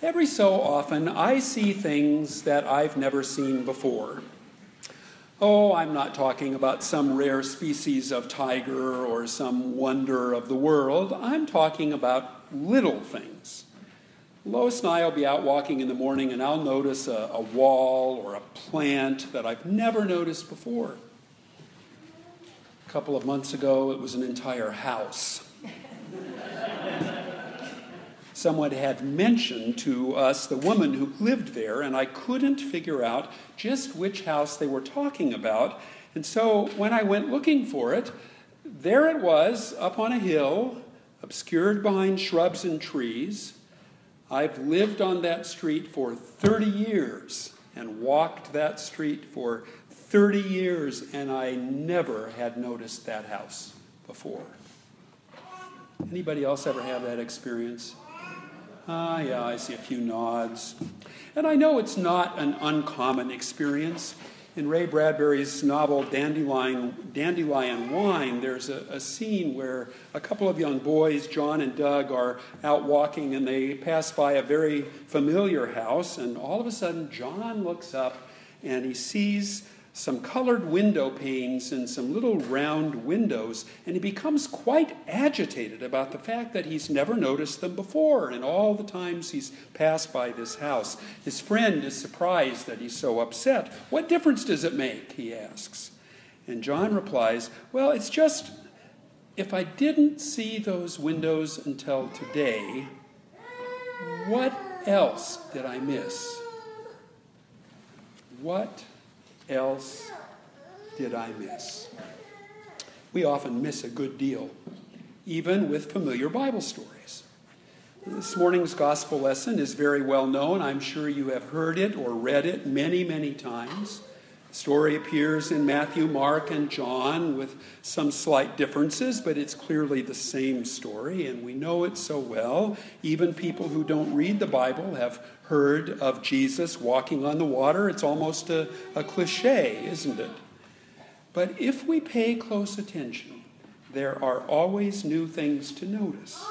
Every so often, I see things that I've never seen before. Oh, I'm not talking about some rare species of tiger or some wonder of the world. I'm talking about little things. Lois and I will be out walking in the morning, and I'll notice a, a wall or a plant that I've never noticed before. A couple of months ago, it was an entire house someone had mentioned to us the woman who lived there, and I couldn't figure out just which house they were talking about. And so when I went looking for it, there it was up on a hill, obscured behind shrubs and trees. I've lived on that street for 30 years and walked that street for 30 years, and I never had noticed that house before. Anybody else ever have that experience? Ah, yeah, I see a few nods. And I know it's not an uncommon experience. In Ray Bradbury's novel Dandelion, Dandelion Wine, there's a, a, scene where a couple of young boys, John and Doug, are out walking and they pass by a very familiar house. And all of a sudden, John looks up and he sees some colored window panes and some little round windows, and he becomes quite agitated about the fact that he's never noticed them before and all the times he's passed by this house. His friend is surprised that he's so upset. What difference does it make? he asks. And John replies, Well, it's just if I didn't see those windows until today, what else did I miss? What else did I miss? We often miss a good deal, even with familiar Bible stories. This morning's gospel lesson is very well known. I'm sure you have heard it or read it many, many times. Story appears in Matthew, Mark, and John with some slight differences, but it's clearly the same story, and we know it so well. Even people who don't read the Bible have heard of Jesus walking on the water. It's almost a, a cliche, isn't it? But if we pay close attention, there are always new things to notice,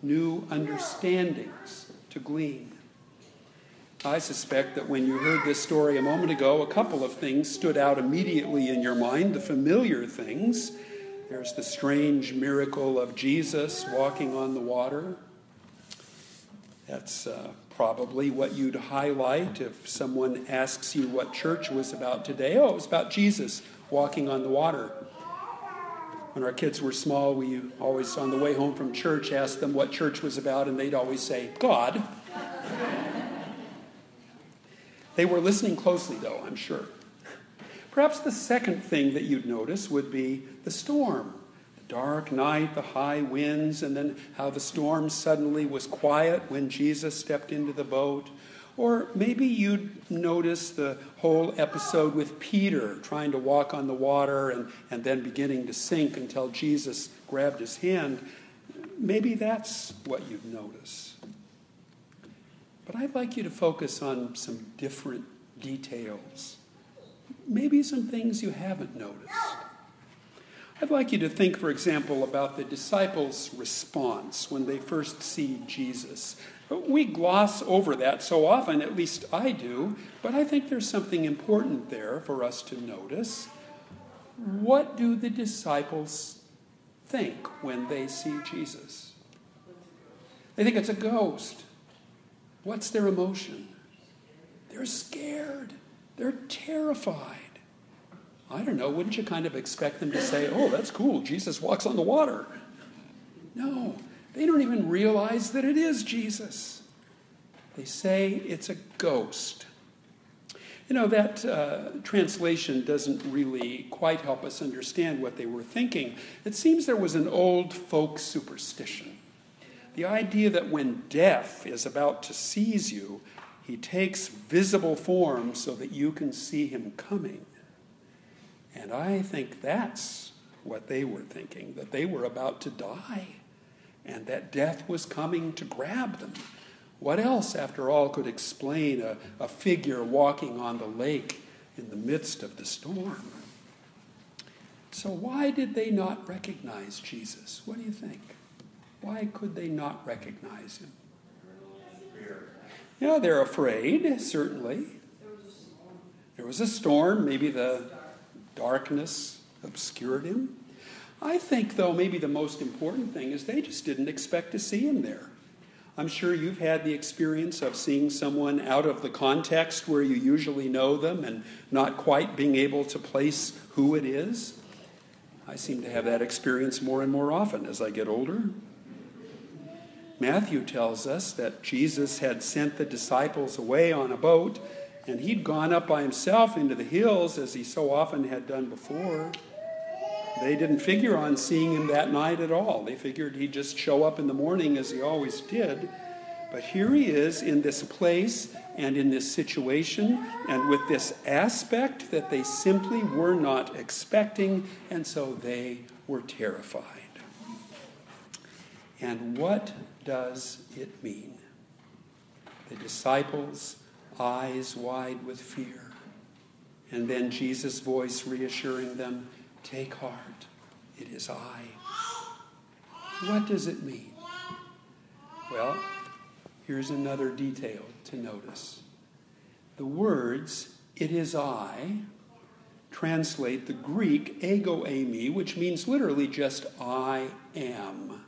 new understandings to glean. I suspect that when you heard this story a moment ago, a couple of things stood out immediately in your mind the familiar things. There's the strange miracle of Jesus walking on the water. That's uh, probably what you'd highlight if someone asks you what church was about today. Oh, it was about Jesus walking on the water. When our kids were small, we always, on the way home from church, asked them what church was about, and they'd always say, God. They were listening closely, though, I'm sure. Perhaps the second thing that you'd notice would be the storm. The dark night, the high winds, and then how the storm suddenly was quiet when Jesus stepped into the boat. Or maybe you'd notice the whole episode with Peter trying to walk on the water and, and then beginning to sink until Jesus grabbed his hand. Maybe that's what you'd notice. But I'd like you to focus on some different details, maybe some things you haven't noticed. I'd like you to think, for example, about the disciples' response when they first see Jesus. We gloss over that so often, at least I do, but I think there's something important there for us to notice. What do the disciples think when they see Jesus? They think it's a ghost. What's their emotion? They're scared. They're terrified. I don't know, wouldn't you kind of expect them to say, oh, that's cool, Jesus walks on the water? No, they don't even realize that it is Jesus. They say it's a ghost. You know, that uh, translation doesn't really quite help us understand what they were thinking. It seems there was an old folk superstition the idea that when death is about to seize you, he takes visible form so that you can see him coming. And I think that's what they were thinking that they were about to die and that death was coming to grab them. What else, after all, could explain a, a figure walking on the lake in the midst of the storm? So, why did they not recognize Jesus? What do you think? Why could they not recognize him? Yeah, they're afraid, certainly. There was a storm. Maybe the darkness obscured him. I think, though, maybe the most important thing is they just didn't expect to see him there. I'm sure you've had the experience of seeing someone out of the context where you usually know them and not quite being able to place who it is. I seem to have that experience more and more often as I get older. Matthew tells us that Jesus had sent the disciples away on a boat, and he'd gone up by himself into the hills as he so often had done before. They didn't figure on seeing him that night at all. They figured he'd just show up in the morning as he always did. But here he is in this place and in this situation and with this aspect that they simply were not expecting, and so they were terrified. And what does it mean? The disciples, eyes wide with fear. And then Jesus' voice reassuring them Take heart, it is I. What does it mean? Well, here's another detail to notice. The words, it is I, translate the Greek ego eimi, which means literally just I am.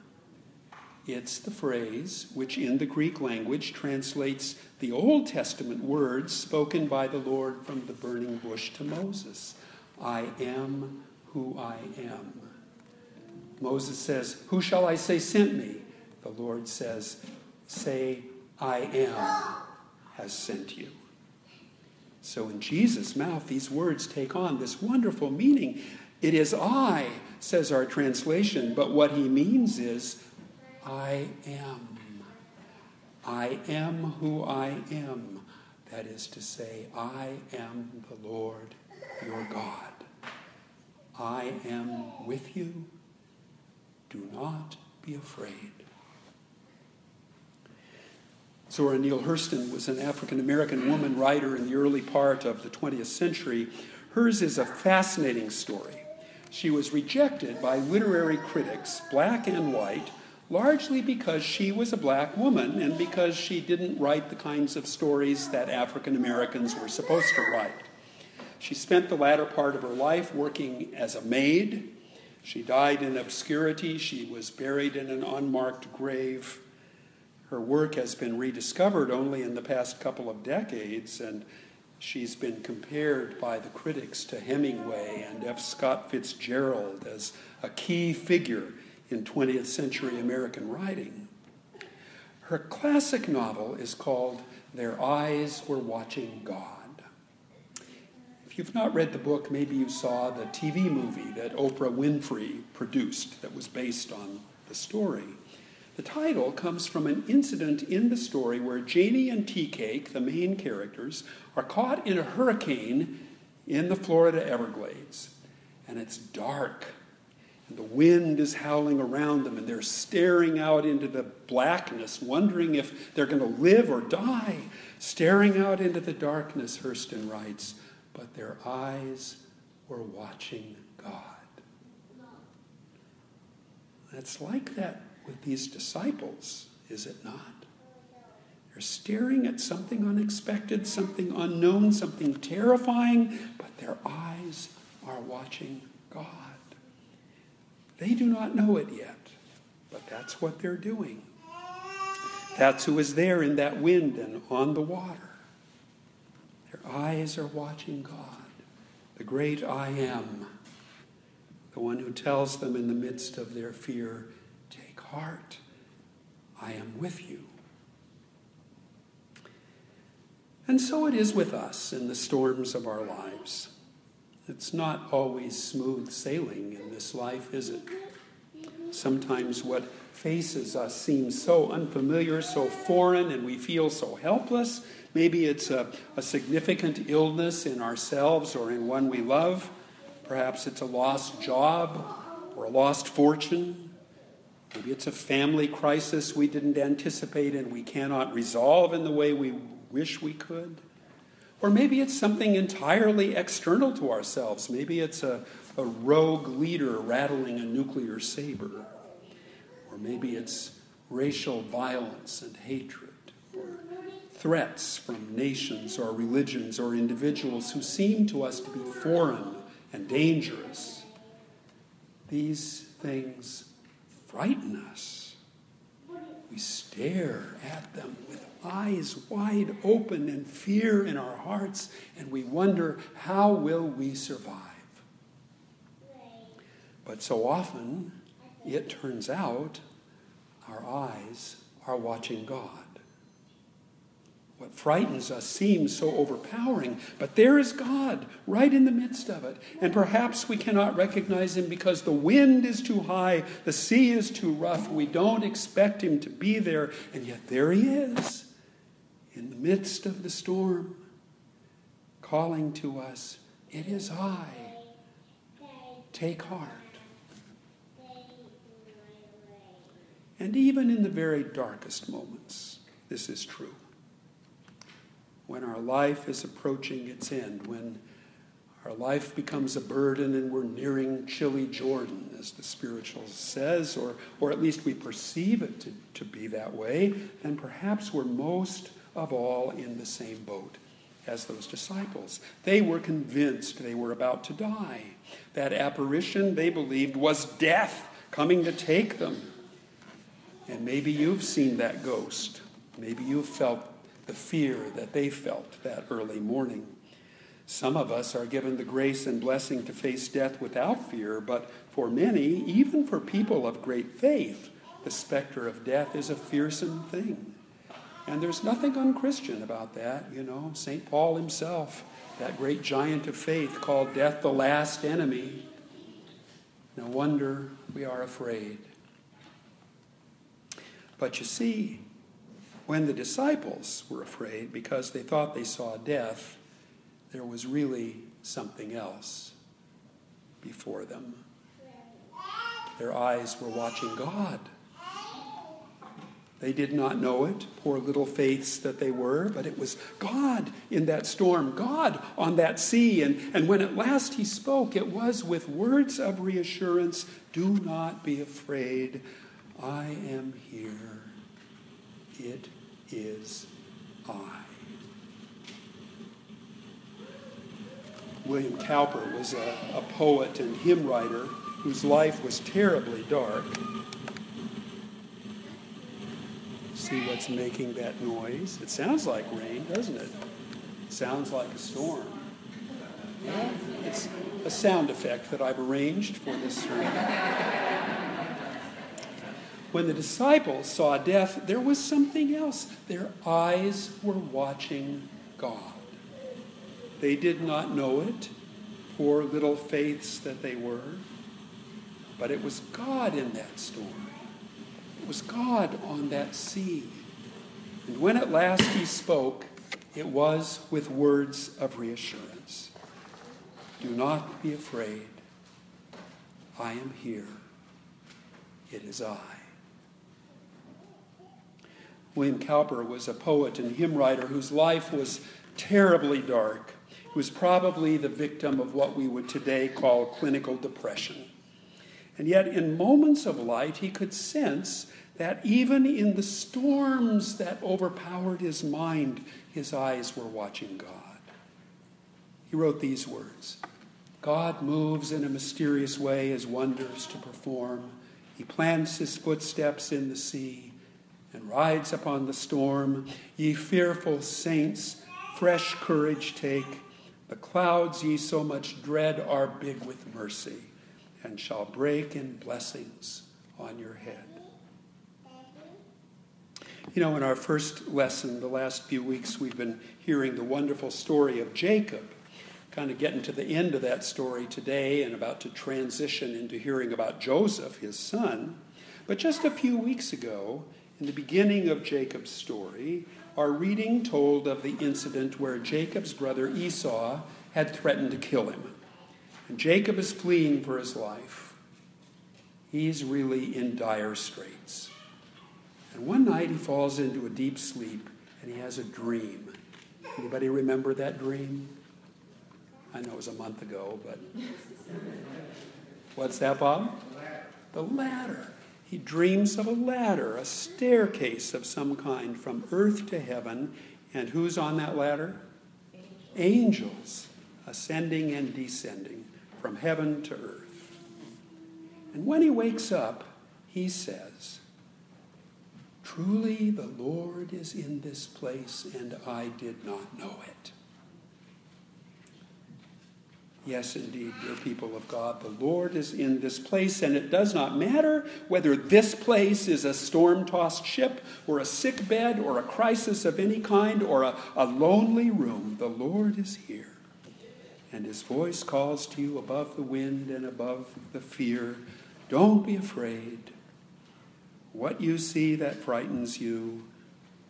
It's the phrase which in the Greek language translates the Old Testament words spoken by the Lord from the burning bush to Moses I am who I am. Moses says, Who shall I say sent me? The Lord says, Say, I am has sent you. So in Jesus' mouth, these words take on this wonderful meaning. It is I, says our translation, but what he means is, I am. I am who I am. That is to say, I am the Lord your God. I am with you. Do not be afraid. Zora Neale Hurston was an African American woman writer in the early part of the 20th century. Hers is a fascinating story. She was rejected by literary critics, black and white, largely because she was a black woman and because she didn't write the kinds of stories that African Americans were supposed to write. She spent the latter part of her life working as a maid. She died in obscurity. She was buried in an unmarked grave. Her work has been rediscovered only in the past couple of decades, and she's been compared by the critics to Hemingway and F. Scott Fitzgerald as a key figure in 20th century American writing. Her classic novel is called Their Eyes Were Watching God If you've not read the book, maybe you saw the TV movie that Oprah Winfrey produced that was based on the story. The title comes from an incident in the story where Janie and Tea Cake, the main characters, are caught in a hurricane in the Florida Everglades. And it's dark, and the wind is howling around them, and they're staring out into the blackness, wondering if they're going to live or die. Staring out into the darkness, Hurston writes but their eyes were watching God. It's like that with these disciples, is it not? They're staring at something unexpected, something unknown, something terrifying, but their eyes are watching God. They do not know it yet, but that's what they're doing. That's who is there in that wind and on the water. Their eyes are watching God, the great I am, the one who tells them in the midst of their fear, Take heart, I am with you. And so it is with us in the storms of our lives. It's not always smooth sailing in this life, is it? Sometimes what faces us seems so unfamiliar, so foreign, and we feel so helpless Maybe it's a, a significant illness in ourselves or in one we love. Perhaps it's a lost job or a lost fortune. Maybe it's a family crisis we didn't anticipate and we cannot resolve in the way we wish we could. Or maybe it's something entirely external to ourselves. Maybe it's a, a rogue leader rattling a nuclear saber. Or maybe it's racial violence and hatred Or threats from nations or religions or individuals who seem to us to be foreign and dangerous. These things frighten us. We stare at them with eyes wide open and fear in our hearts, and we wonder, how will we survive? But so often, it turns out our eyes are watching God. What frightens us seems so overpowering, but there is God right in the midst of it. And perhaps we cannot recognize him because the wind is too high, the sea is too rough. We don't expect him to be there, and yet there he is in the midst of the storm, calling to us, It is I. Take heart. And even in the very darkest moments, this is true. When our life is approaching its end, when our life becomes a burden and we're nearing chilly Jordan, as the spiritual says, or, or at least we perceive it to, to be that way, then perhaps we're most of all in the same boat as those disciples. They were convinced they were about to die. That apparition, they believed, was death coming to take them. And maybe you've seen that ghost. Maybe you've felt the fear that they felt that early morning. Some of us are given the grace and blessing to face death without fear, but for many, even for people of great faith, the specter of death is a fearsome thing. And there's nothing unchristian about that, you know. St. Paul himself, that great giant of faith, called death the last enemy. No wonder we are afraid. But you see, when the disciples were afraid because they thought they saw death, there was really something else before them. Their eyes were watching God. They did not know it, poor little faiths that they were, but it was God in that storm, God on that sea. And, and when at last he spoke, it was with words of reassurance Do not be afraid. I am here. It is I. William Cowper was a, a poet and hymn writer whose life was terribly dark. See what's making that noise? It sounds like rain, doesn't it? it sounds like a storm. Yeah, it's a sound effect that I've arranged for this sermon. When the disciples saw death, there was something else. Their eyes were watching God. They did not know it, poor little faiths that they were, but it was God in that storm. Was God on that sea. And when at last he spoke, it was with words of reassurance Do not be afraid. I am here. It is I. William Cowper was a poet and hymn writer whose life was terribly dark. He was probably the victim of what we would today call clinical depression. And yet, in moments of light, he could sense that even in the storms that overpowered his mind, his eyes were watching God. He wrote these words God moves in a mysterious way his wonders to perform. He plants his footsteps in the sea and rides upon the storm. Ye fearful saints, fresh courage take. The clouds ye so much dread are big with mercy and shall break in blessings on your head. You know, in our first lesson, the last few weeks, we've been hearing the wonderful story of Jacob. Kind of getting to the end of that story today and about to transition into hearing about Joseph, his son. But just a few weeks ago, in the beginning of Jacob's story, our reading told of the incident where Jacob's brother Esau had threatened to kill him. And Jacob is fleeing for his life. He's really in dire straits. And one night he falls into a deep sleep and he has a dream. Anybody remember that dream? I know it was a month ago, but what's that, Bob? The ladder. He dreams of a ladder, a staircase of some kind from earth to heaven, And who's on that ladder? Angels. Angels ascending and descending from heaven to earth. And when he wakes up, he says, Truly the Lord is in this place, and I did not know it. Yes, indeed, dear people of God, the Lord is in this place, and it does not matter whether this place is a storm tossed ship, or a sick bed, or a crisis of any kind, or a, a lonely room. The Lord is here, and his voice calls to you above the wind and above the fear. Don't be afraid. What you see that frightens you,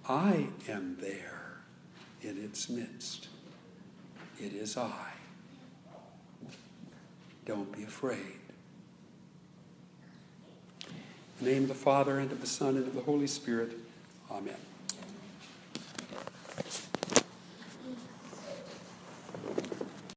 I am there in its midst. It is I. Don't be afraid. In the name of the Father, and of the Son, and of the Holy Spirit, Amen.